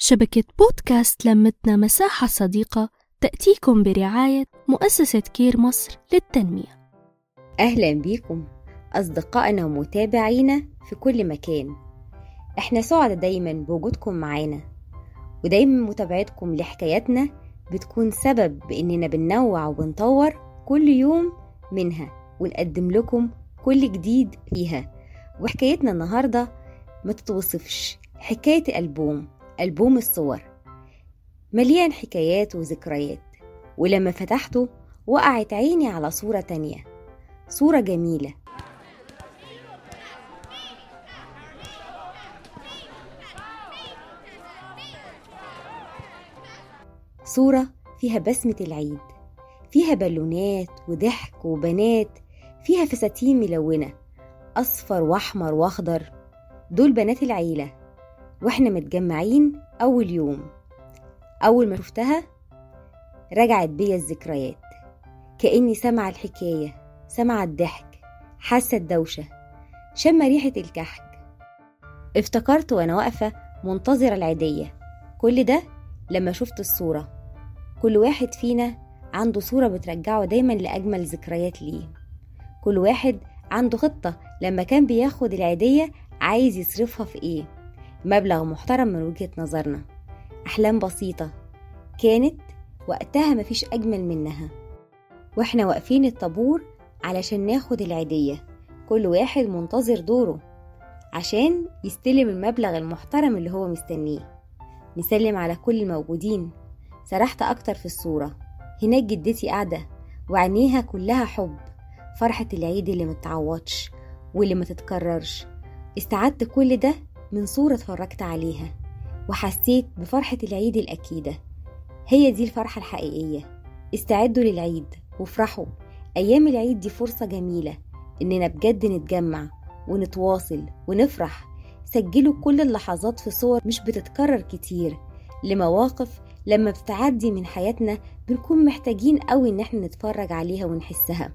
شبكة بودكاست لمتنا مساحة صديقة تأتيكم برعاية مؤسسة كير مصر للتنمية. أهلا بيكم أصدقائنا ومتابعينا في كل مكان. إحنا سعداء دايما بوجودكم معانا ودايما متابعتكم لحكاياتنا بتكون سبب بإننا بننوع وبنطور كل يوم منها ونقدم لكم كل جديد فيها وحكايتنا النهاردة ما تتوصفش حكاية ألبوم. ألبوم الصور. مليان حكايات وذكريات ولما فتحته وقعت عيني على صورة تانية. صورة جميلة. صورة فيها بسمة العيد فيها بالونات وضحك وبنات فيها فساتين ملونة أصفر وأحمر وأخضر دول بنات العيلة. وإحنا متجمعين أول يوم. أول ما شفتها رجعت بيا الذكريات. كأني سمع الحكاية سمع الضحك حاسة الدوشة شم ريحة الكحك. افتكرت وأنا واقفة منتظرة العيدية. كل ده لما شفت الصورة. كل واحد فينا عنده صورة بترجعه دايما لأجمل ذكريات ليه. كل واحد عنده خطة لما كان بياخد العيدية عايز يصرفها في إيه. مبلغ محترم من وجهة نظرنا. أحلام بسيطة. كانت وقتها مفيش أجمل منها. وإحنا واقفين الطابور علشان ناخد العيدية. كل واحد منتظر دوره. عشان يستلم المبلغ المحترم اللي هو مستنيه. نسلم على كل الموجودين. سرحت أكتر في الصورة. هناك جدتي قاعدة. وعينيها كلها حب. فرحة العيد اللي متعوضش واللي ما تتكررش. استعدت كل ده من صورة اتفرجت عليها وحسيت بفرحة العيد الأكيدة. هي دي الفرحة الحقيقية. استعدوا للعيد وافرحوا. أيام العيد دي فرصة جميلة إننا بجد نتجمع ونتواصل ونفرح. سجلوا كل اللحظات في صور مش بتتكرر كتير. لمواقف لما بتعدي من حياتنا بنكون محتاجين قوي إن إحنا نتفرج عليها ونحسها.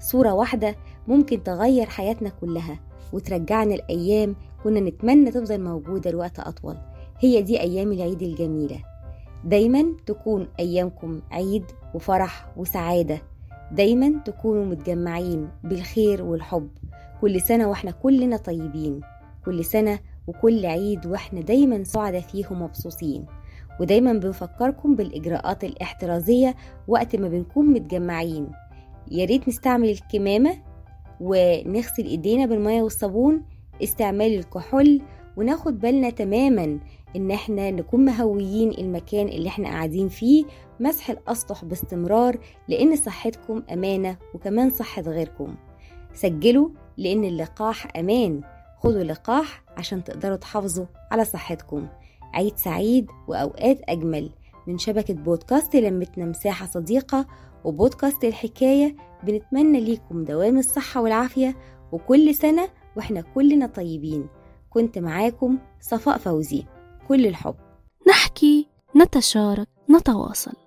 صورة واحدة ممكن تغير حياتنا كلها وترجعنا الأيام كنا نتمنى تفضل موجودة لوقت أطول. هي دي أيام العيد الجميلة. دايما تكون أيامكم عيد وفرح وسعادة. دايما تكونوا متجمعين بالخير والحب. كل سنة وإحنا كلنا طيبين. كل سنة وكل عيد وإحنا دايما سعداء فيه ومبسوطين. ودايما بنفكركم بالإجراءات الاحترازية وقت ما بنكون متجمعين. يا ريت نستعمل الكمامة ونغسل إيدينا بالمية والصابون استعمال الكحول وناخد بالنا تماما إن إحنا نكون مهويين المكان اللي إحنا قاعدين فيه مسح الأسطح باستمرار لأن صحتكم أمانة وكمان صحة غيركم. سجلوا لأن اللقاح أمان. خدوا لقاح عشان تقدروا تحافظوا على صحتكم. عيد سعيد وأوقات أجمل. من شبكة بودكاست لمتنا مساحة صديقة وبودكاست الحكاية بنتمنى ليكم دوام الصحة والعافية وكل سنة وإحنا كلنا طيبين. كنت معاكم صفاء فوزي. كل الحب. نحكي نتشارك نتواصل.